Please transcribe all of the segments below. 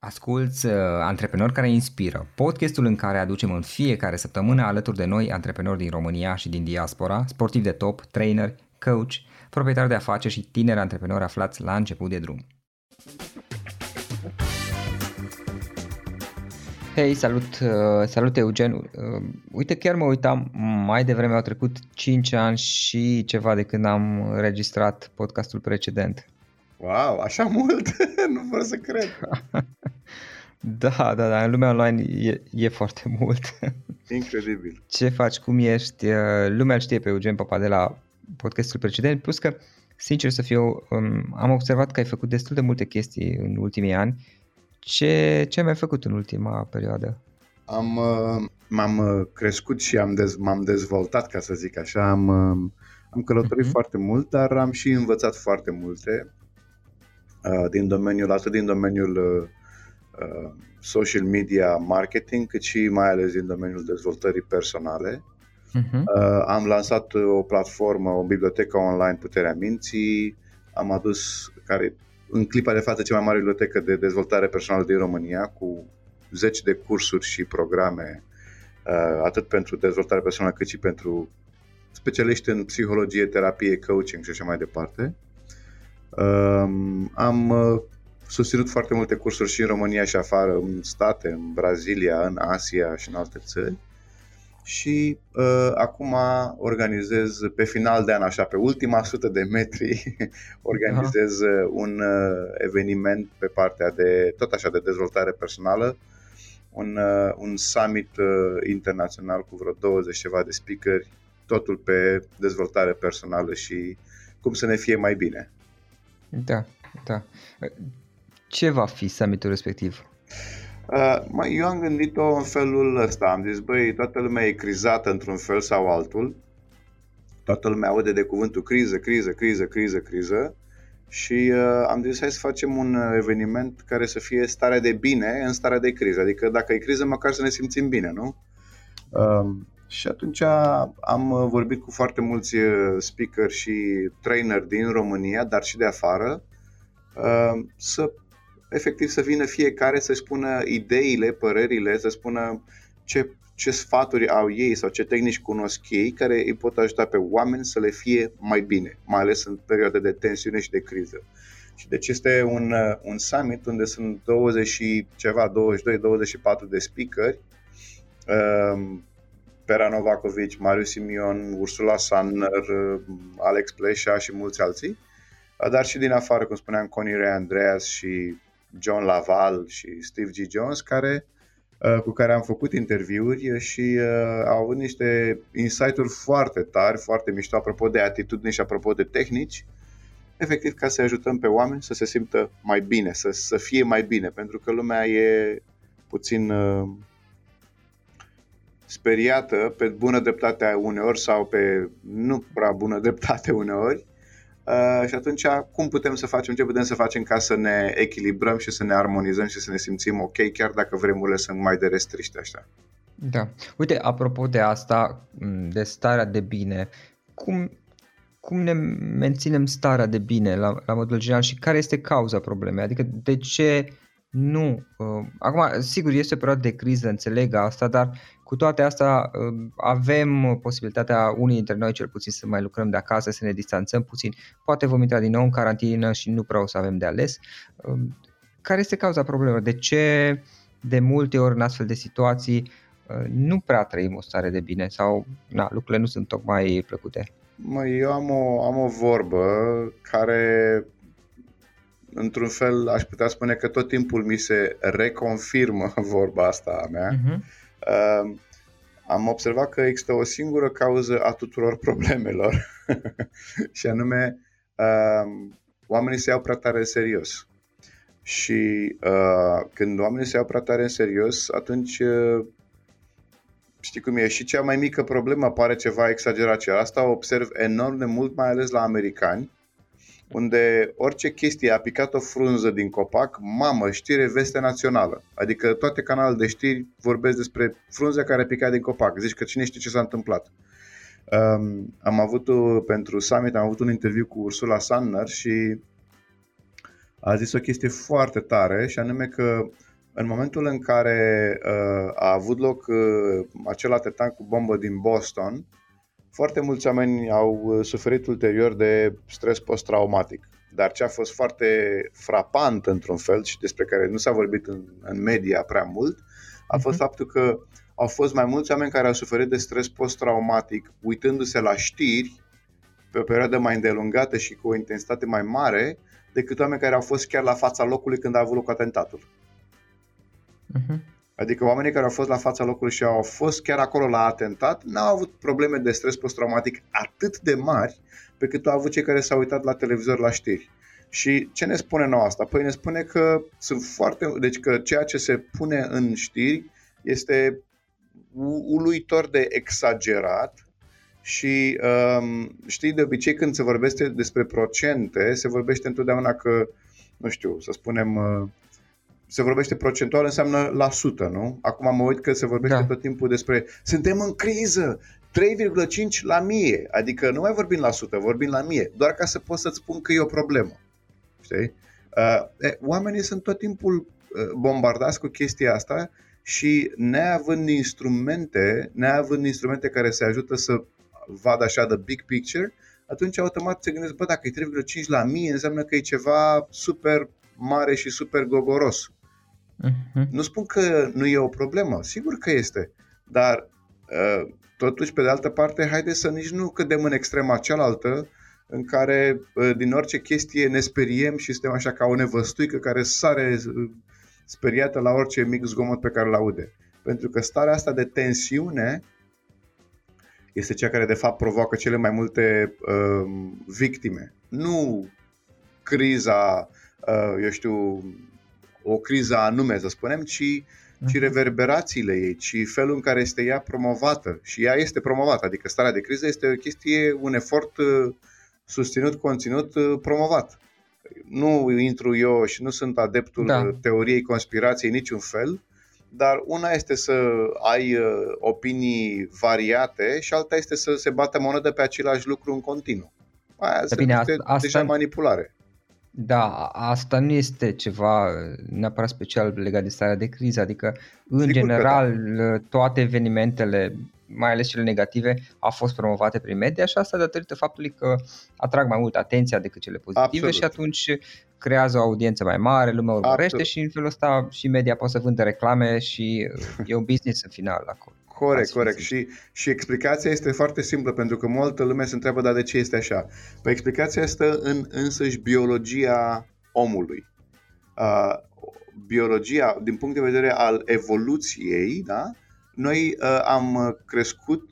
Asculți uh, Antreprenori care inspiră, podcastul în care aducem în fiecare săptămână alături de noi antreprenori din România și din diaspora, sportivi de top, trainer, coach, proprietari de afaceri și tineri antreprenori aflați la început de drum. Hei, salut, uh, salut Eugen. Uh, uite, chiar mă uitam, mai devreme au trecut 5 ani și ceva de când am registrat podcastul precedent. Wow, așa mult? nu pot să cred. da, da, da, în lumea online e, e foarte mult. Incredibil. Ce faci, cum ești? Uh, lumea știe pe Eugen Papa de la podcastul precedent, plus că, sincer să fiu, um, am observat că ai făcut destul de multe chestii în ultimii ani. Ce, ce mai făcut în ultima perioadă? Am, uh, m-am uh, crescut și am dez, m-am dezvoltat, ca să zic așa. Am, am călătorit uh-huh. foarte mult, dar am și învățat foarte multe. Uh, din domeniul, atât din domeniul uh, uh, social media marketing, cât și mai ales din domeniul dezvoltării personale. Uh-huh. Am lansat o platformă, o bibliotecă online, Puterea Minții, am adus, care în clipa de față cea mai mare bibliotecă de dezvoltare personală din România, cu zeci de cursuri și programe, atât pentru dezvoltare personală, cât și pentru specialiști în psihologie, terapie, coaching și așa mai departe. Am uh, susținut foarte multe cursuri și în România și afară, în state, în Brazilia, în Asia și în alte țări. Și uh, acum organizez pe final de an, așa, pe ultima sută de metri, organizez uh, un uh, eveniment pe partea de, tot așa, de dezvoltare personală, un, uh, un summit uh, internațional cu vreo 20 ceva de speakeri, totul pe dezvoltare personală și cum să ne fie mai bine. Da, da. Ce va fi summitul respectiv? Uh, eu am gândit-o în felul ăsta. Am zis, băi, toată lumea e crizată într-un fel sau altul. Toată lumea aude de cuvântul criză, criză, criză, criză, criză. Și uh, am zis, hai să facem un eveniment care să fie starea de bine în starea de criză. Adică dacă e criză, măcar să ne simțim bine, nu? Uh, și atunci am uh, vorbit cu foarte mulți uh, speaker și trainer din România, dar și de afară, uh, să efectiv să vină fiecare să spună ideile, părerile, să spună ce, ce sfaturi au ei sau ce tehnici cunosc ei care îi pot ajuta pe oameni să le fie mai bine, mai ales în perioade de tensiune și de criză. Și deci este un, un summit unde sunt 20 și ceva, 22-24 de speakeri Pera Novakovic, Marius Simion, Ursula Sanner, Alex Pleșa și mulți alții, dar și din afară, cum spuneam, Connie Ray Andreas și John Laval și Steve G. Jones, care, uh, cu care am făcut interviuri și uh, au avut niște insight-uri foarte tari, foarte mișto, apropo de atitudini și apropo de tehnici, efectiv ca să ajutăm pe oameni să se simtă mai bine, să, să fie mai bine, pentru că lumea e puțin uh, speriată pe bună dreptate uneori sau pe nu prea bună dreptate uneori. Uh, și atunci, cum putem să facem, ce putem să facem ca să ne echilibrăm și să ne armonizăm și să ne simțim ok, chiar dacă vremurile sunt mai de restriște așa. Da. Uite, apropo de asta, de starea de bine, cum, cum ne menținem starea de bine la, la modul general și care este cauza problemei? Adică de ce nu? Uh, acum, sigur, este o perioadă de criză, înțeleg asta, dar cu toate astea uh, avem posibilitatea, unii dintre noi cel puțin, să mai lucrăm de acasă, să ne distanțăm puțin. Poate vom intra din nou în carantină și nu prea o să avem de ales. Uh, care este cauza problemei? De ce de multe ori în astfel de situații nu prea trăim o stare de bine sau na, lucrurile nu sunt tocmai plăcute? Mă, eu am o, am o vorbă care într-un fel aș putea spune că tot timpul mi se reconfirmă vorba asta a mea. Uh-huh. Uh, am observat că există o singură cauză a tuturor problemelor și anume uh, oamenii se iau prea tare în serios. Și uh, când oamenii se iau prea tare în serios, atunci uh, știi cum e, și cea mai mică problemă apare ceva exagerat. Și asta o observ enorm de mult, mai ales la americani, unde orice chestie a picat o frunză din copac, mamă, știre veste națională. Adică toate canalele de știri vorbesc despre frunza care a picat din copac. Zici că cine știe ce s-a întâmplat. Um, am avut pentru Summit, am avut un interviu cu Ursula Sanner și a zis o chestie foarte tare și anume că în momentul în care uh, a avut loc uh, acel atentat cu bombă din Boston, foarte mulți oameni au uh, suferit ulterior de stres post-traumatic. Dar ce a fost foarte frapant într-un fel și despre care nu s-a vorbit în, în media prea mult, a mhm. fost uh-huh. faptul că au fost mai mulți oameni care au suferit de stres post-traumatic uitându-se la știri pe o perioadă mai îndelungată și cu o intensitate mai mare decât oameni care au fost chiar la fața locului când a avut loc atentatul. Uh-huh. Adică oamenii care au fost la fața locului și au fost chiar acolo la atentat n-au avut probleme de stres post-traumatic atât de mari pe cât au avut cei care s-au uitat la televizor la știri. Și ce ne spune nou asta? Păi ne spune că sunt foarte. Deci că ceea ce se pune în știri este uluitor de exagerat și um, știi, de obicei când se vorbește despre procente, se vorbește întotdeauna că, nu știu, să spunem, uh, se vorbește procentual, înseamnă la sută, nu? Acum mă uit că se vorbește da. tot timpul despre suntem în criză, 3,5 la mie, adică nu mai vorbim la sută, vorbim la mie, doar ca să pot să-ți spun că e o problemă. Știi? Uh, e, oamenii sunt tot timpul uh, bombardați cu chestia asta și neavând instrumente, neavând instrumente care să ajută să vadă așa the big picture, atunci automat se gândesc, bă, dacă e 3,5 la mie, înseamnă că e ceva super mare și super gogoros. Uh-huh. Nu spun că nu e o problemă, sigur că este, dar uh, totuși, pe de altă parte, haide să nici nu cădem în extrema cealaltă, în care uh, din orice chestie ne speriem și suntem așa ca o nevăstuică care sare uh, speriată la orice mic zgomot pe care îl aude. Pentru că starea asta de tensiune este cea care de fapt provoacă cele mai multe uh, victime. Nu criza, uh, eu știu, o criză anume, să spunem, ci, ci mhm. reverberațiile ei, ci felul în care este ea promovată. Și ea este promovată, adică starea de criză este o chestie, un efort uh, susținut, conținut, uh, promovat. Nu intru eu și nu sunt adeptul da. teoriei conspirației niciun fel, dar una este să ai uh, opinii variate și alta este să se bată monedă pe același lucru în continuu. Aia se bine, asta, asta, deja manipulare. Da, asta nu este ceva neapărat special legat de starea de criză, adică în Sigur general da. toate evenimentele, mai ales cele negative, au fost promovate prin media și asta datorită faptului că atrag mai mult atenția decât cele pozitive Absolut. și atunci creează o audiență mai mare, lumea urmărește Absolut. și în felul ăsta și media poate să vândă reclame și e un business în final acolo. Corect, corect. Și, și explicația este foarte simplă, pentru că multă lume se întreabă, dar de ce este așa? Păi explicația este în însăși biologia omului. Uh, biologia, din punct de vedere al evoluției, da? noi uh, am crescut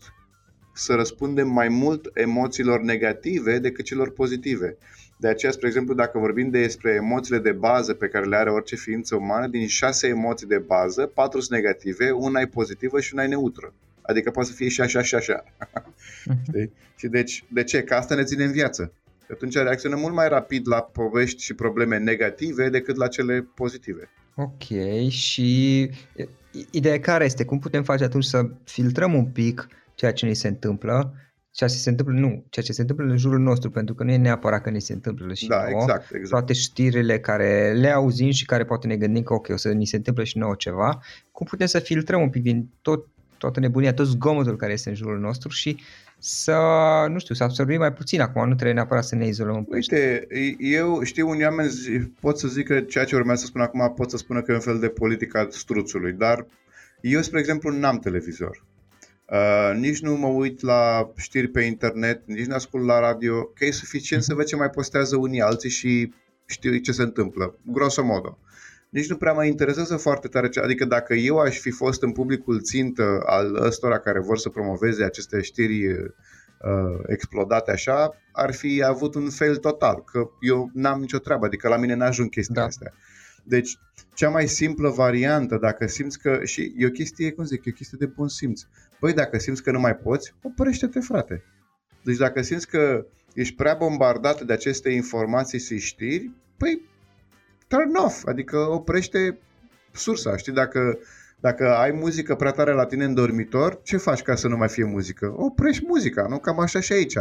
să răspundem mai mult emoțiilor negative decât celor pozitive. De aceea, spre exemplu, dacă vorbim despre emoțiile de bază pe care le are orice ființă umană, din șase emoții de bază, patru sunt negative, una e pozitivă și una e neutră. Adică poate să fie și așa și așa. Știi? Și deci, de ce? Că asta ne ține în viață. Și atunci reacționăm mult mai rapid la povești și probleme negative decât la cele pozitive. Ok, și ideea care este? Cum putem face atunci să filtrăm un pic ceea ce ne se întâmplă ceea ce se întâmplă, nu, ceea ce se întâmplă în jurul nostru, pentru că nu e neapărat că ne se întâmplă și da, nouă, exact, exact. toate știrile care le auzim și care poate ne gândim că ok, o să ni se întâmplă și nouă ceva, cum putem să filtrăm un pic din tot, toată nebunia, tot zgomotul care este în jurul nostru și să, nu știu, să absorbim mai puțin acum, nu trebuie neapărat să ne izolăm în Uite, eu știu unii oameni pot să zică ceea ce urmează să spun acum, pot să spună că e un fel de politica struțului, dar eu, spre exemplu, n-am televizor. Uh, nici nu mă uit la știri pe internet, nici nu ascult la radio, că e suficient să văd ce mai postează unii alții și știu ce se întâmplă, grosomodo. Nici nu prea mă interesează foarte tare, adică dacă eu aș fi fost în publicul țintă al ăstora care vor să promoveze aceste știri uh, explodate așa, ar fi avut un fail total, că eu n-am nicio treabă, adică la mine n-ajung chestia da. astea. Deci, cea mai simplă variantă, dacă simți că, și e o chestie, cum zic, e o chestie de bun simț. Păi, dacă simți că nu mai poți, oprește-te, frate. Deci dacă simți că ești prea bombardat de aceste informații și știri, păi, turn off, adică oprește sursa. Știi, dacă dacă ai muzică prea tare la tine în dormitor, ce faci ca să nu mai fie muzică? Oprești muzica, nu? Cam așa și aici.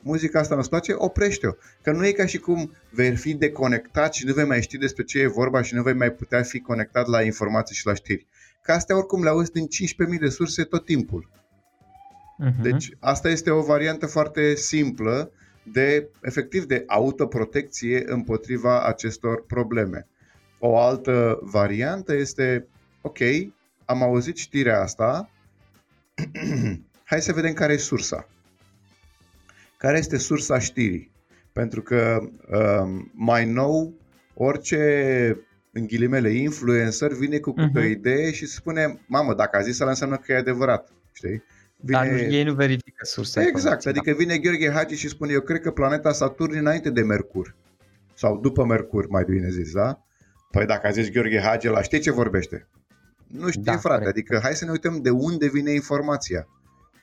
Muzica asta nu-ți place? Oprește-o. Că nu e ca și cum vei fi deconectat și nu vei mai ști despre ce e vorba și nu vei mai putea fi conectat la informații și la știri. Că astea oricum le auzi din 15.000 de surse tot timpul. Uh-huh. Deci asta este o variantă foarte simplă de, efectiv, de autoprotecție împotriva acestor probleme. O altă variantă este, ok, am auzit știrea asta, hai să vedem care e sursa. Care este sursa știrii? Pentru că um, mai nou, orice, în ghilimele, influencer vine cu uh-huh. o idee și spune, mamă, dacă a zis ăla înseamnă că e adevărat, știi? Vine... Dar nu, ei nu verifică sursa Exact, adică vine Gheorghe Hagi și spune, eu cred că planeta Saturn e înainte de Mercur. Sau după Mercur, mai bine zis, da? Păi dacă a zis Gheorghe Hagi, la știi ce vorbește? Nu știe, da, frate. Corect. Adică hai să ne uităm de unde vine informația.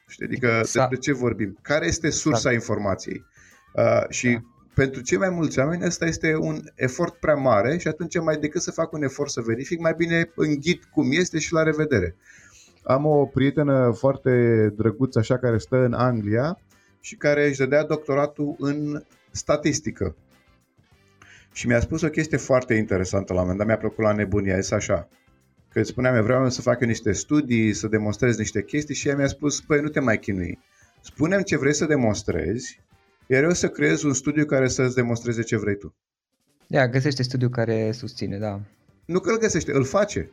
Știi? Adică Sa- despre ce vorbim. Care este sursa da. informației? Uh, și da. Pentru cei mai mulți oameni ăsta este un efort prea mare și atunci mai decât să fac un efort să verific, mai bine înghit cum este și la revedere. Am o prietenă foarte drăguță așa care stă în Anglia și care își dădea doctoratul în statistică. Și mi-a spus o chestie foarte interesantă la un moment dat, mi-a plăcut la nebunia, este așa. Că îți spuneam, eu vreau să fac eu niște studii, să demonstrez niște chestii și ea mi-a spus, păi nu te mai chinui. Spunem ce vrei să demonstrezi, iar eu să creez un studiu care să-ți demonstreze ce vrei tu. Da, găsește studiu care susține, da. Nu că îl găsește, îl face.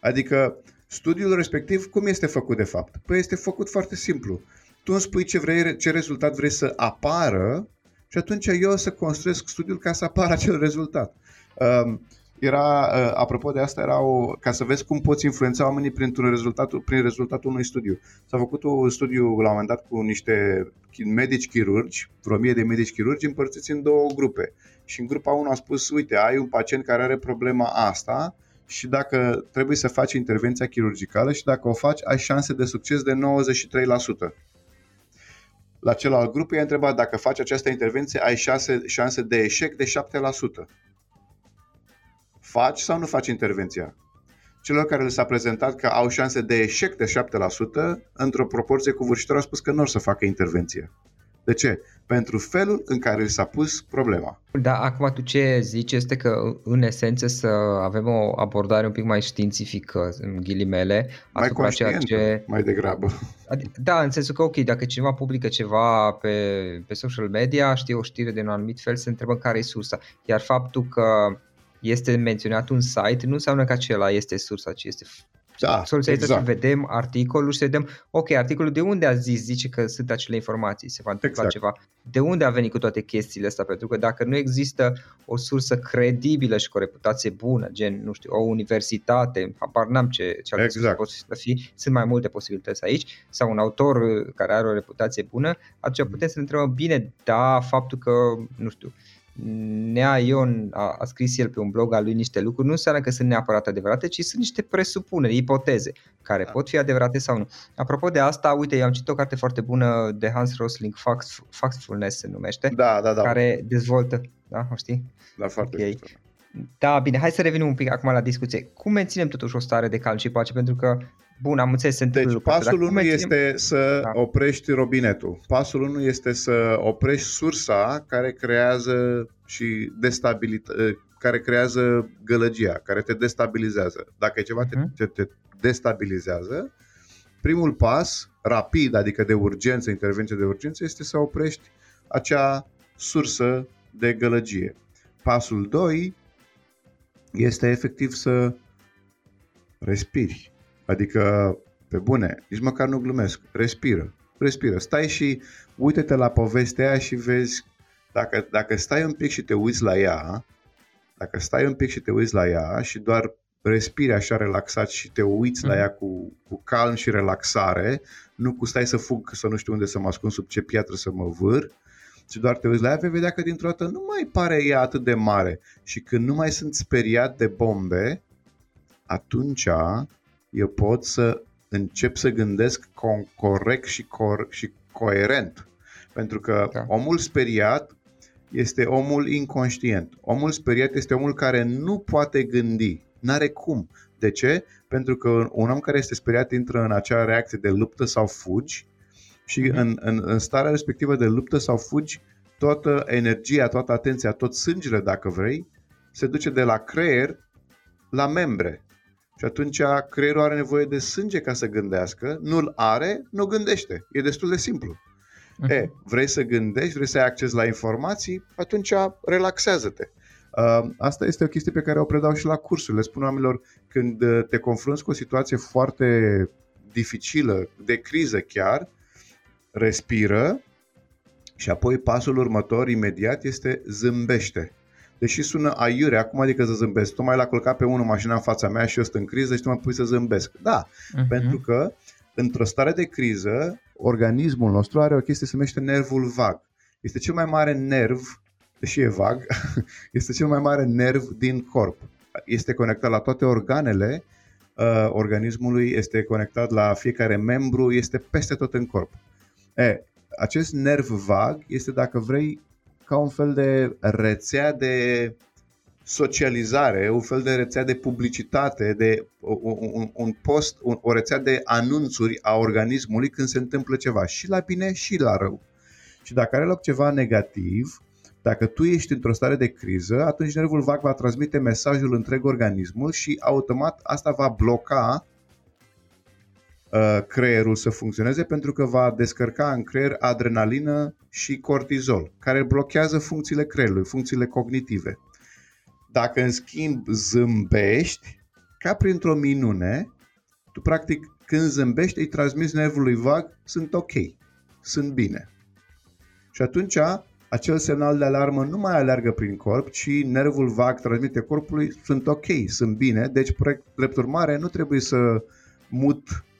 Adică studiul respectiv, cum este făcut de fapt? Păi este făcut foarte simplu. Tu îmi spui ce, vrei, ce rezultat vrei să apară și atunci eu o să construiesc studiul ca să apară acel rezultat. Um, era, uh, apropo de asta, era o, ca să vezi cum poți influența oamenii printr-un rezultat, prin rezultatul unui studiu. S-a făcut un studiu la un moment dat cu niște medici chirurgi, vreo mie de medici chirurgi împărțiți în două grupe. Și în grupa 1 a spus, uite, ai un pacient care are problema asta și dacă trebuie să faci intervenția chirurgicală și dacă o faci, ai șanse de succes de 93%. La celălalt grup i-a întrebat dacă faci această intervenție, ai șanse, șanse de eșec de 7%. Faci sau nu faci intervenția? Celor care le s-a prezentat că au șanse de eșec de 7%, într-o proporție covârșitoare, au spus că nu or să facă intervenție. De ce? Pentru felul în care li s-a pus problema. Da, acum tu ce zici este că în esență să avem o abordare un pic mai științifică, în ghilimele, mai ceea ce... mai degrabă. Da, în sensul că ok, dacă cineva publică ceva pe, pe social media, știe o știre de un anumit fel, se întrebă care e sursa. Iar faptul că este menționat un site, nu înseamnă că acela este sursa, ci este da, Soluția exact. este să vedem articolul și să vedem, ok, articolul de unde a zis, zice că sunt acele informații, se va întâmpla exact. ceva. De unde a venit cu toate chestiile astea? Pentru că dacă nu există o sursă credibilă și cu o reputație bună, gen, nu știu, o universitate, habar n-am ce, ce alte exact. pot să fi, sunt mai multe posibilități aici, sau un autor care are o reputație bună, atunci putem să ne întrebăm, bine, da, faptul că, nu știu, Nea Ion a, a scris el pe un blog al lui niște lucruri, nu înseamnă că sunt neapărat adevărate, ci sunt niște presupuneri, ipoteze, care da. pot fi adevărate sau nu. Apropo de asta, uite, eu am citit o carte foarte bună de Hans Rosling, Facts, Factfulness se numește, da, da, da. care dezvoltă, da, o știi? Da, foarte okay. Da, bine, hai să revenim un pic acum la discuție. Cum menținem totuși o stare de calm și pace? Pentru că, bun, am înțeles, se întâmplă Deci pasul 1 menținem... este să da. oprești robinetul. Pasul 1 este să oprești sursa care creează și destabilit- care creează gălăgia, care te destabilizează. Dacă e ceva uh-huh. te, te destabilizează, primul pas, rapid, adică de urgență, intervenție de urgență, este să oprești acea sursă de gălăgie. Pasul 2 este efectiv să respiri. Adică, pe bune, nici măcar nu glumesc, respiră. Respiră. Stai și uite-te la povestea aia și vezi, dacă, dacă stai un pic și te uiți la ea, dacă stai un pic și te uiți la ea și doar respiri așa relaxat și te uiți mm-hmm. la mhm. ea cu, cu calm și relaxare, nu cu stai să fug, să nu știu unde să mă ascund, sub ce piatră să mă vâr, ci doar te uiți la ea, vei vedea că dintr-o dată nu mai pare ea atât de mare. Și când nu mai sunt speriat de bombe, atunci eu pot să încep să gândesc corect și, cor- și coerent. Pentru că da. omul speriat este omul inconștient. Omul speriat este omul care nu poate gândi. N-are cum. De ce? Pentru că un om care este speriat intră în acea reacție de luptă sau fugi și mhm. în, în, în starea respectivă de luptă sau fugi, toată energia, toată atenția, tot sângele, dacă vrei, se duce de la creier la membre. Și atunci creierul are nevoie de sânge ca să gândească, nu-l are, nu gândește. E destul de simplu. Uh-huh. E, vrei să gândești, vrei să ai acces la informații, atunci relaxează-te. Uh, asta este o chestie pe care o predau și la cursuri. Le spun oamenilor, când uh, te confrunți cu o situație foarte dificilă, de criză chiar, respiră și apoi pasul următor, imediat, este zâmbește. Deși sună aiure, acum adică să zâmbesc. Tu mai l-a culcat pe unul mașina în fața mea și eu sunt în criză și tu mă pui să zâmbesc. Da, uh-huh. pentru că într-o stare de criză, organismul nostru are o chestie se numește nervul vag. Este cel mai mare nerv, deși e vag, este cel mai mare nerv din corp. Este conectat la toate organele uh, organismului, este conectat la fiecare membru, este peste tot în corp. E, acest nerv vag este, dacă vrei, ca un fel de rețea de socializare, un fel de rețea de publicitate, de un, un post, un, o rețea de anunțuri a organismului când se întâmplă ceva, și la bine și la rău. Și dacă are loc ceva negativ, dacă tu ești într-o stare de criză, atunci nervul vag va transmite mesajul întreg organismul și automat asta va bloca uh, creierul să funcționeze pentru că va descărca în creier adrenalină și cortizol, care blochează funcțiile creierului, funcțiile cognitive. Dacă în schimb zâmbești, ca printr-o minune, tu practic când zâmbești îi transmiți nervului vag, sunt ok, sunt bine. Și atunci acel semnal de alarmă nu mai alergă prin corp, ci nervul vag transmite corpului, sunt ok, sunt bine, deci drept urmare nu trebuie să mut uh,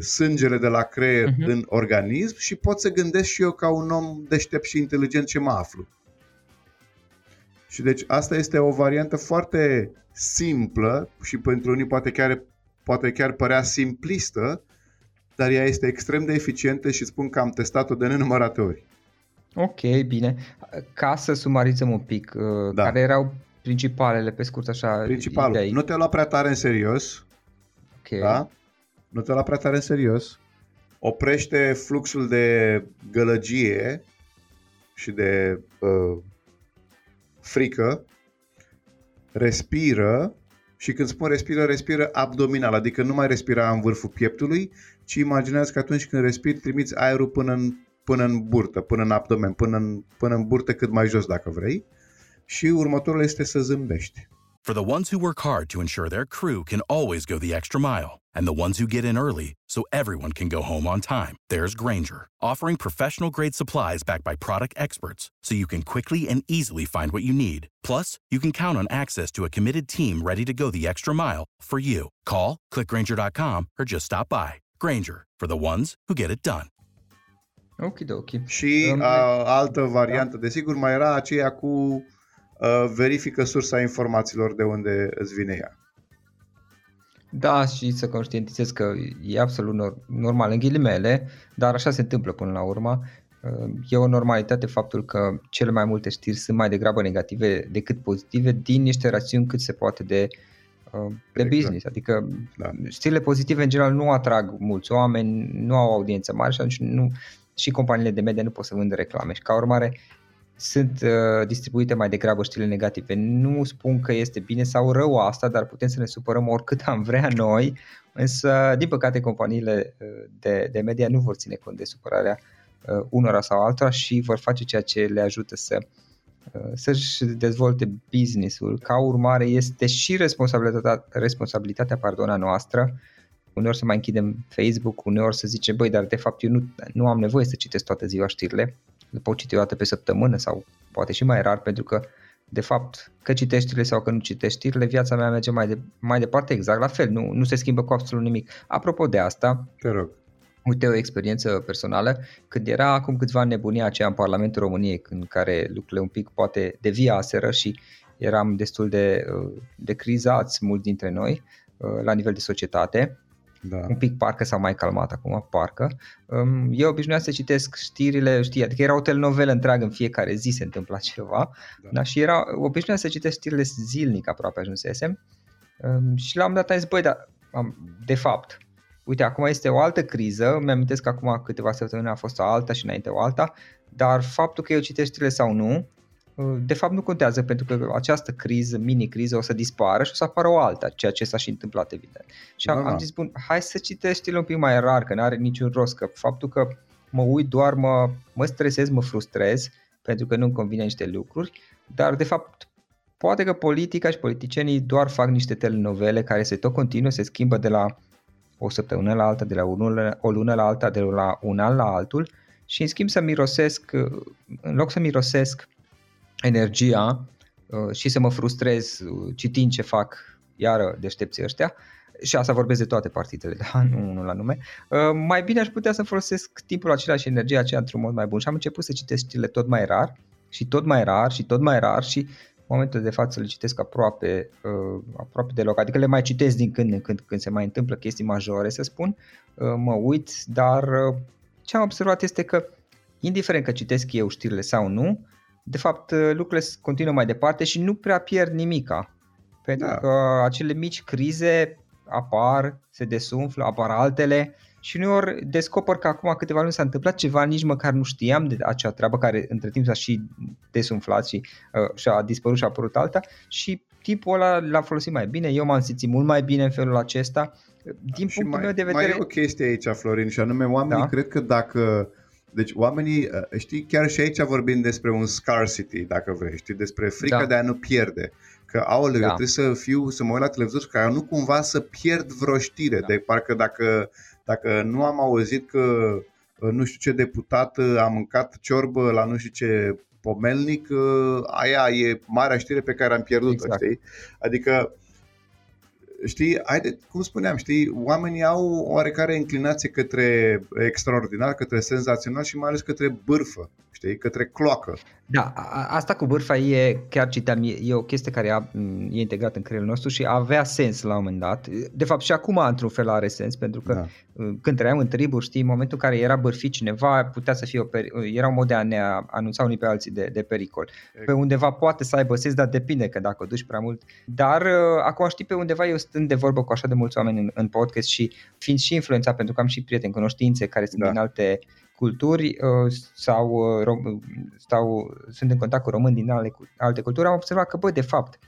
sângele de la creier uh-huh. în organism și pot să gândesc și eu ca un om deștept și inteligent ce mă aflu. Și deci asta este o variantă foarte simplă și pentru unii poate chiar, poate chiar părea simplistă, dar ea este extrem de eficientă și spun că am testat-o de nenumărate ori. Ok, bine. Ca să sumarizăm un pic, uh, da. care erau principalele, pe scurt așa, Principalul, idei. nu te lua prea tare în serios. Ok. Da? Nu te lua prea tare în serios. Oprește fluxul de gălăgie și de uh, frică, respiră și când spun respiră, respiră abdominal, adică nu mai respira în vârful pieptului, ci imaginează că atunci când respiri, trimiți aerul până în, până în burtă, până în abdomen, până în, până în burtă cât mai jos dacă vrei. Și următorul este să zâmbești. For the ones who work hard to ensure their crew can always go the extra mile, and the ones who get in early so everyone can go home on time, there's Granger, offering professional grade supplies backed by product experts so you can quickly and easily find what you need. Plus, you can count on access to a committed team ready to go the extra mile for you. Call, clickgranger.com, or just stop by. Granger, for the ones who get it done. Ok, ok. Și um, uh, altă variantă, da. desigur, mai era aceea cu Uh, verifică sursa informațiilor de unde îți vine ea. Da, și să conștientizez că e absolut normal în ghilimele, dar așa se întâmplă până la urmă. E o normalitate faptul că cele mai multe știri sunt mai degrabă negative decât pozitive din niște rațiuni cât se poate de, uh, de exact. business. Adică da. știrile pozitive în general nu atrag mulți oameni, nu au audiență mare și atunci nu, și companiile de media nu pot să vândă reclame și ca urmare sunt uh, distribuite mai degrabă știrile negative. Nu spun că este bine sau rău asta, dar putem să ne supărăm oricât am vrea noi, însă din păcate companiile uh, de, de media nu vor ține cont de supărarea uh, unora sau altora și vor face ceea ce le ajută să uh, să-și dezvolte business-ul. Ca urmare este și responsabilitatea, responsabilitatea pardon, noastră uneori să mai închidem Facebook, uneori să zicem, băi, dar de fapt eu nu, nu am nevoie să citesc toată ziua știrile, le pot citi o dată pe săptămână sau poate și mai rar, pentru că de fapt, că citești știrile sau că nu citești știrile, viața mea merge mai, de, mai departe exact la fel, nu, nu se schimbă cu absolut nimic. Apropo de asta, Te rog. uite o experiență personală, când era acum câțiva nebunia aceea în Parlamentul României, în care lucrurile un pic poate deviaseră și eram destul de, de crizați mulți dintre noi la nivel de societate, da. un pic parcă s-a mai calmat acum, parcă. Eu obișnuiam să citesc știrile, știi, adică era o telenovelă întreagă în fiecare zi se întâmpla ceva da. Da, și era, obișnuiam să citesc știrile zilnic aproape ajunsesem și la un dat am zis, băi, dar de fapt, uite, acum este o altă criză, mi-amintesc că acum câteva săptămâni a fost o alta și înainte o alta, dar faptul că eu citesc știrile sau nu, Uh, de fapt nu contează pentru că această criză, mini-criză o să dispară și o să apară o alta, ceea ce s-a și întâmplat evident. Și da, am, am zis, bun, hai să citești un pic mai rar, că nu are niciun rost, că faptul că mă uit doar mă, mă stresez, mă frustrez, pentru că nu-mi convine niște lucruri, dar de fapt poate că politica și politicienii doar fac niște telenovele care se tot continuă, se schimbă de la o săptămână la alta, de la o lună la alta, de la un an la altul și în schimb să mirosesc, în loc să mirosesc energia uh, și să mă frustrez uh, citind ce fac iară deștepții ăștia, și asta vorbesc de toate partidele, da? nu unul la nume, uh, mai bine aș putea să folosesc timpul acela și energia aceea într-un mod mai bun. Și am început să citesc știrile tot mai rar și tot mai rar și tot mai rar și în momentul de față le citesc aproape, aproape deloc, adică le mai citesc din când în când când se mai întâmplă chestii majore, să spun, mă uit, dar ce am observat este că indiferent că citesc eu știrile sau nu, de fapt uh, lucrurile continuă mai departe și nu prea pierd nimica. Pentru da. că acele mici crize apar, se desumflă, apar altele și uneori descoper că acum câteva luni s-a întâmplat ceva, nici măcar nu știam de acea treabă care între timp s-a și desumflat și, uh, și a dispărut și a apărut alta și timpul ăla l-a folosit mai bine, eu m-am simțit mult mai bine în felul acesta. Din și punctul mai, meu de vedere... Mai e o chestie aici, Florin, și anume oamenii da? cred că dacă deci oamenii, uh, știi, chiar și aici vorbim despre un scarcity, dacă vrei, știi, despre frica da. de a nu pierde. Că, au da. trebuie să fiu, să mă uit la televizor ca nu cumva să pierd vreo știre. Da. De parcă dacă, dacă nu am auzit că uh, nu știu ce deputat uh, a mâncat ciorbă la nu știu ce pomelnic, aia e marea știre pe care am pierdut-o, exact. știi? Adică știi, haide, cum spuneam, știi, oamenii au oarecare inclinație către extraordinar, către senzațional și mai ales către bârfă, știi, către cloacă. Da, asta cu bârfa e, chiar citeam, e, e o chestie care a, e integrată în creierul nostru și avea sens la un moment dat. De fapt și acum într-un fel are sens, pentru că da. Uh, când trăiam în triburi, știi, în momentul în care era bârfit cineva, putea să fie o peri- uh, era un mod de a ne anunța unii pe alții de, de pericol. Exact. Pe undeva poate să aibă sens, dar depinde că dacă o duci prea mult. Dar uh, acum știi, pe undeva eu stând de vorbă cu așa de mulți oameni în, în podcast și fiind și influențat, pentru că am și prieteni, cunoștințe care sunt da. din alte culturi uh, sau, uh, sau sunt în contact cu români din alte, alte culturi, am observat că, bă, de fapt,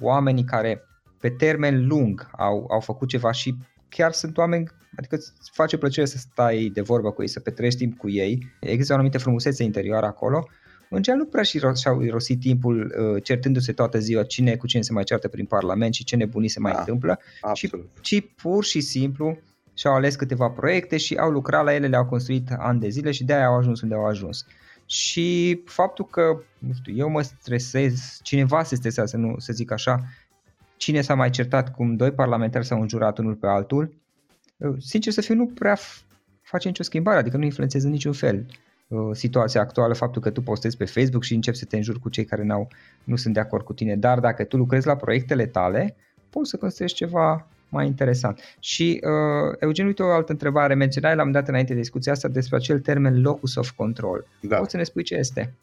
oamenii care pe termen lung au, au făcut ceva și chiar sunt oameni, adică îți face plăcere să stai de vorbă cu ei, să petrești timp cu ei, există o anumită frumusețe interioară acolo, în general nu prea și-au irosit timpul uh, certându-se toată ziua cine cu cine se mai ceartă prin Parlament și ce nebunii se mai da, întâmplă, ci, ci pur și simplu și-au ales câteva proiecte și au lucrat la ele, le-au construit ani de zile și de-aia au ajuns unde au ajuns. Și faptul că, nu știu, eu mă stresez, cineva se stresează, nu să zic așa, cine s-a mai certat cum doi parlamentari s-au înjurat unul pe altul, sincer să fiu, nu prea face nicio schimbare, adică nu influențează în niciun fel uh, situația actuală, faptul că tu postezi pe Facebook și începi să te înjuri cu cei care n-au, nu sunt de acord cu tine, dar dacă tu lucrezi la proiectele tale, poți să construiești ceva mai interesant. Și uh, Eugen, uite o altă întrebare. Menționai la un dat înainte de discuția asta despre acel termen locus of control. Da. Poți să ne spui ce este?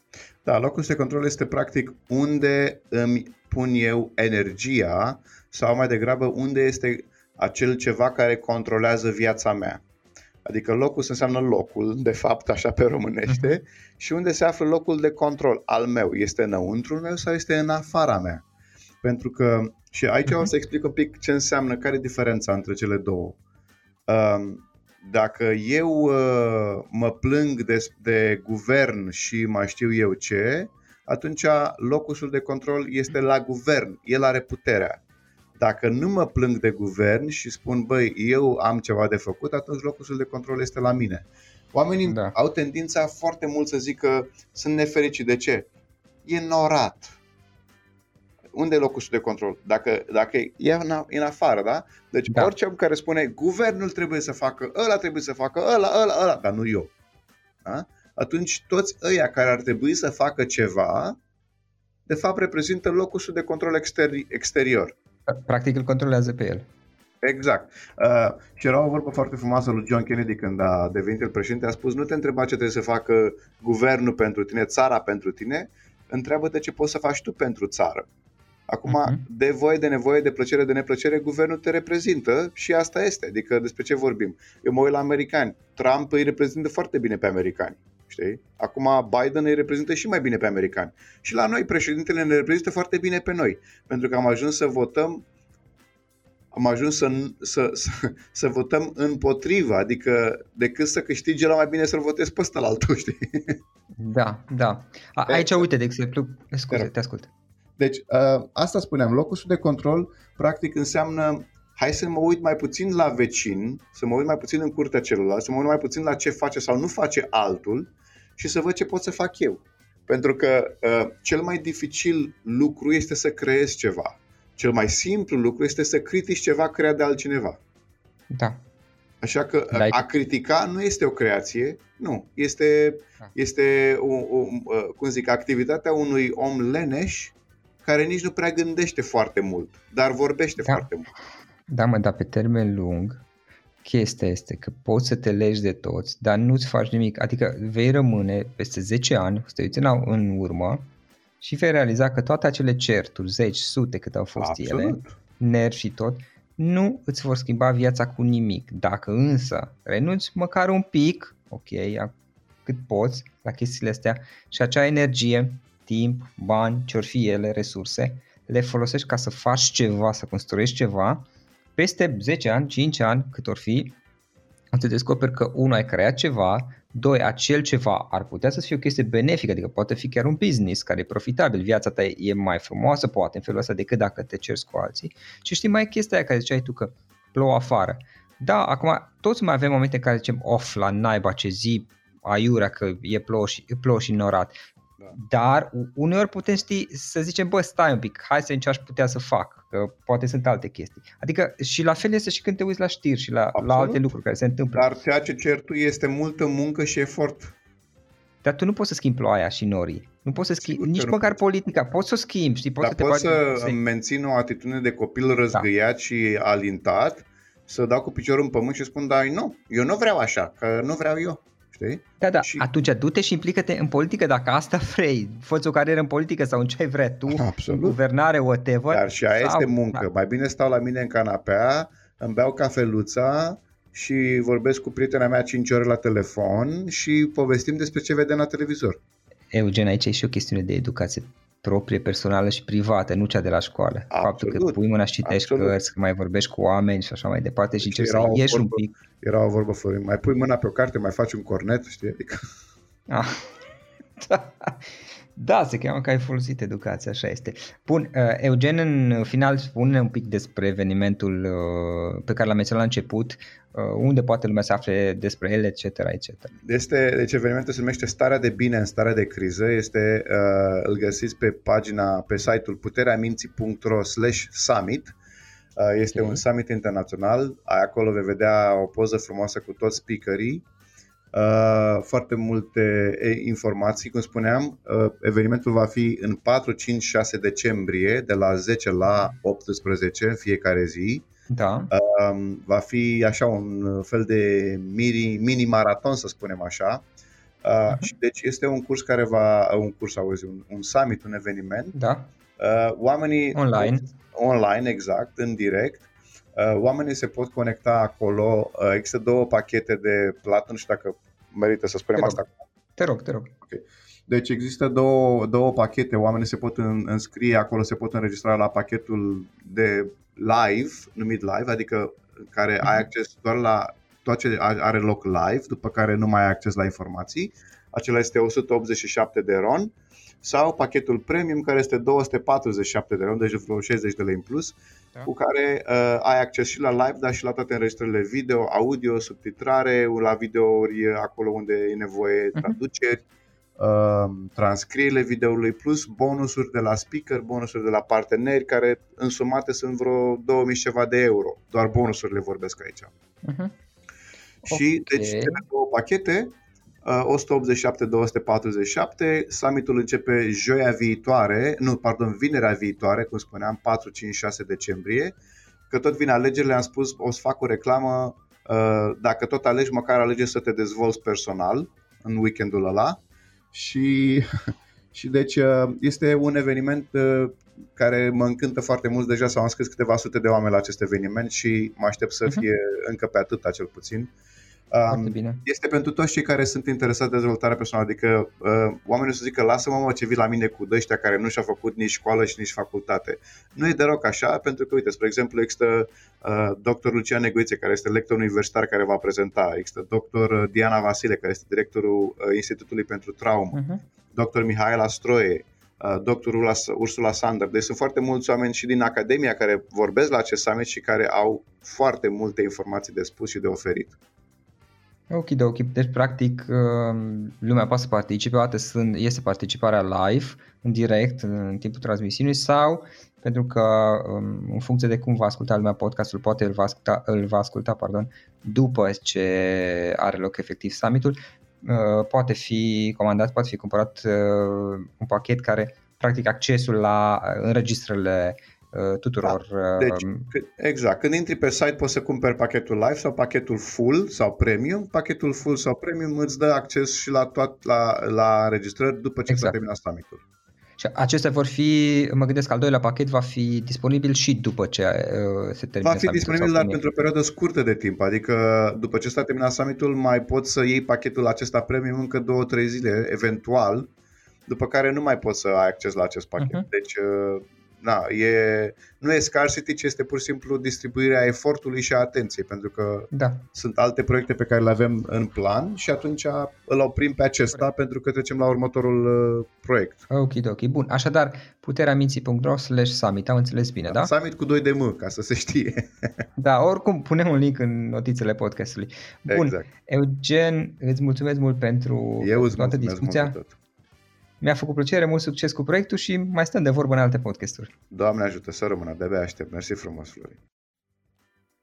Da, locus de control este practic unde îmi pun eu energia sau mai degrabă unde este acel ceva care controlează viața mea. Adică locul înseamnă locul, de fapt, așa pe românește, uh-huh. și unde se află locul de control al meu. Este înăuntru meu sau este în afara mea? Pentru că, și aici uh-huh. o să explic un pic ce înseamnă, care e diferența între cele două. Um, dacă eu uh, mă plâng de, de guvern și mai știu eu ce, atunci locusul de control este la guvern, el are puterea. Dacă nu mă plâng de guvern și spun, băi, eu am ceva de făcut, atunci locusul de control este la mine. Oamenii da. au tendința foarte mult să zică, sunt nefericiți. De ce? E norat. Unde e locusul de control? Dacă, dacă e în, în afară, da? Deci da. orice om care spune, guvernul trebuie să facă, ăla trebuie să facă, ăla, ăla, ăla, dar nu eu. Da? Atunci toți ăia care ar trebui să facă ceva, de fapt reprezintă locusul de control exteri- exterior. Practic îl controlează pe el. Exact. Uh, și era o vorbă foarte frumoasă lui John Kennedy când a devenit el președinte. A spus, nu te întreba ce trebuie să facă guvernul pentru tine, țara pentru tine, întreabă-te ce poți să faci tu pentru țară. Acum, uh-huh. de voie, de nevoie, de plăcere, de neplăcere, guvernul te reprezintă și asta este. Adică despre ce vorbim? Eu mă uit la americani. Trump îi reprezintă foarte bine pe americani. Știi? Acum Biden îi reprezintă și mai bine pe americani. Și la noi președintele ne reprezintă foarte bine pe noi. Pentru că am ajuns să votăm am ajuns să, să, să, să votăm împotriva, adică decât să câștige la mai bine să-l votez pe ăsta la altul, știi? Da, da. A, aici, uite, de exemplu, scuze, te ascult. Deci, uh, asta spuneam, locusul de control practic înseamnă hai să mă uit mai puțin la vecin, să mă uit mai puțin în curtea celuilalt, să mă uit mai puțin la ce face sau nu face altul și să văd ce pot să fac eu. Pentru că uh, cel mai dificil lucru este să creezi ceva. Cel mai simplu lucru este să critici ceva creat de altcineva. Da. Așa că like. a critica nu este o creație, nu. Este, da. este o, o, uh, cum zic, activitatea unui om leneș care nici nu prea gândește foarte mult, dar vorbește da. foarte mult. Da, mă, dar pe termen lung, chestia este că poți să te legi de toți, dar nu-ți faci nimic. Adică vei rămâne peste 10 ani, să te uiți în urmă și vei realiza că toate acele certuri, zeci, sute cât au fost Absolut. ele, nervi și tot, nu îți vor schimba viața cu nimic. Dacă însă renunți măcar un pic, ok, cât poți la chestiile astea și acea energie, timp, bani, ce fi ele, resurse, le folosești ca să faci ceva, să construiești ceva, peste 10 ani, 5 ani, cât or fi, o să descoperi că unul ai creat ceva, doi, acel ceva ar putea să fie o chestie benefică, adică poate fi chiar un business care e profitabil, viața ta e mai frumoasă, poate în felul ăsta decât dacă te cerți cu alții. Și știi mai chestia aia care ziceai tu că plouă afară. Da, acum toți mai avem momente în care zicem off la naiba ce zi, aiurea că e plouă și, plouă și norat. Da. Dar uneori putem ști să zicem, bă, stai un pic, hai să ce aș putea să fac, că poate sunt alte chestii. Adică și la fel este și când te uiți la știri și la, la alte lucruri care se întâmplă. Dar ceea ce cer tu este multă muncă și efort. Dar tu nu poți să schimbi ploaia și norii. Nu poți să schimbi, Sigur nici măcar poți. politica. Poți să o schimbi, știi? Poți Dar să te poți să, să mențin o atitudine de copil răzgăiat da. și alintat, să dau cu piciorul în pământ și spun, da, nu, eu nu vreau așa, că nu vreau eu. Știi? Da, da. Și... Atunci du-te și implică-te în politică dacă asta vrei. Fă o carieră în politică sau în ce vrei tu, Absolut. în guvernare, whatever. Dar și aia sau... este muncă. Da. Mai bine stau la mine în canapea, îmi beau cafeluța și vorbesc cu prietena mea 5 ore la telefon și povestim despre ce vedem la televizor. Eugen, aici e și o chestiune de educație proprie, personală și privată, nu cea de la școală. Absolut. Faptul că pui mâna și citești Absolut. cărți, că mai vorbești cu oameni și așa mai departe și deci încerci să ieși vorbă, un pic. Era o vorbă, Florin, mai pui mâna pe o carte, mai faci un cornet, știi? Adică... Ah. da. Da, se cheamă că ai folosit educația, așa este. Bun, uh, Eugen, în final spune un pic despre evenimentul uh, pe care l-am menționat la început, uh, unde poate lumea să afle despre el, etc. etc. Este, deci evenimentul se numește Starea de Bine în Starea de Criză, este, îl găsiți pe pagina, pe site-ul putereaminții.ro slash summit, este okay. un summit internațional, acolo vei vedea o poză frumoasă cu toți speakerii, Uh, foarte multe informații, cum spuneam. Uh, evenimentul va fi în 4, 5, 6 decembrie, de la 10 la 18 în fiecare zi. Da. Um, va fi așa un fel de mini, mini maraton, să spunem așa. Uh, uh-huh. Și deci este un curs care va, un curs, auzi, un, un summit, un eveniment. Da. Uh, oamenii online. Online, exact, în direct. Uh, oamenii se pot conecta acolo. Uh, există două pachete de plată, nu știu dacă merită să spunem te asta. Te rog, te rog. Okay. Deci există două, două pachete, oamenii se pot înscrie acolo, se pot înregistra la pachetul de live, numit live, adică care ai mhm. acces doar la tot ce are loc live, după care nu mai ai acces la informații. Acela este 187 de RON sau pachetul premium care este 247 de RON, deci vreo 60 de lei în plus, da. cu care uh, ai acces și la live, dar și la toate înregistrările video, audio, subtitrare, la videouri acolo unde e nevoie, mhm. traduceri, uh, transcrierile videoului, plus bonusuri de la speaker, bonusuri de la parteneri, care însumate sunt vreo 2000 ceva de euro. Doar bonusurile vorbesc aici. Uh-huh. Și okay. deci cele două pachete 187-247. Summitul începe joia viitoare, nu, pardon, vinerea viitoare, cum spuneam, 4, 5, 6 decembrie. Că tot vine alegerile, am spus, o să fac o reclamă, uh, dacă tot alegi, măcar alege să te dezvolți personal în weekendul ăla. Și, și deci uh, este un eveniment uh, care mă încântă foarte mult. Deja s-au înscris câteva sute de oameni la acest eveniment și mă aștept să mhm. fie uh-huh. încă pe atâta cel puțin. Uh, foarte bine. Este pentru toți cei care sunt interesați de dezvoltare personală, adică uh, oamenii să zică lasă-mă mă ce vii la mine cu ăștia care nu și-au făcut nici școală și nici facultate. Nu e deloc așa, pentru că, uite, spre exemplu, există uh, doctor Lucian Negoițe, care este lector universitar care va prezenta, există doctor uh, Diana Vasile, care este directorul uh, Institutului pentru Traumă, uh-huh. doctor Mihaela Stroie, uh, doctorul Ursula Sander. Deci sunt foarte mulți oameni și din Academia care vorbesc la acest summit și care au foarte multe informații de spus și de oferit. Ok, de ok. Deci, practic, um, lumea poate să participe, o dată sunt, este participarea live, în direct, în timpul transmisiunii sau pentru că um, în funcție de cum va asculta lumea podcastul, poate îl va asculta, îl va asculta pardon, după ce are loc efectiv summitul, uh, poate fi comandat, poate fi cumpărat uh, un pachet care practic accesul la înregistrările Uh, tuturor. Da. Deci, uh, exact. Când intri pe site poți să cumperi pachetul live sau pachetul full sau premium. Pachetul full sau premium îți dă acces și la, toat, la, la înregistrări după ce exact. s-a terminat summitul. Și acestea vor fi, mă gândesc, al doilea pachet va fi disponibil și după ce uh, se termină Va fi disponibil, dar pentru o perioadă scurtă de timp, adică după ce s-a terminat summitul mai poți să iei pachetul acesta premium încă 2-3 zile, eventual, după care nu mai poți să ai acces la acest pachet. Uh-huh. Deci uh, na, e, nu e scarcity, ci este pur și simplu distribuirea efortului și a atenției, pentru că da. sunt alte proiecte pe care le avem în plan și atunci îl oprim pe acesta Corect. pentru că trecem la următorul uh, proiect. Ok, ok, bun. Așadar, puterea minții.ro slash summit, am înțeles bine, da? da? Summit cu 2 de M, ca să se știe. da, oricum punem un link în notițele podcastului. Bun, exact. Eugen, îți mulțumesc mult pentru Eu toată discuția. Mult tot. Mi-a făcut plăcere, mult succes cu proiectul și mai stăm de vorbă în alte podcasturi. Doamne ajută să rămână, de-abia aștept. Mersi frumos, Florin.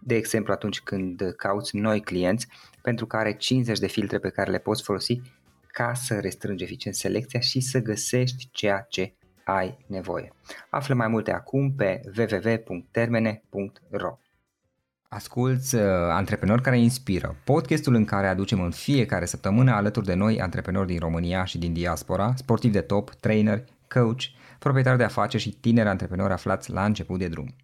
de exemplu atunci când cauți noi clienți pentru care 50 de filtre pe care le poți folosi ca să restrângi eficient selecția și să găsești ceea ce ai nevoie. Află mai multe acum pe www.termene.ro Asculți uh, Antreprenori care inspiră, podcastul în care aducem în fiecare săptămână alături de noi antreprenori din România și din diaspora, sportivi de top, trainer, coach, proprietari de afaceri și tineri antreprenori aflați la început de drum.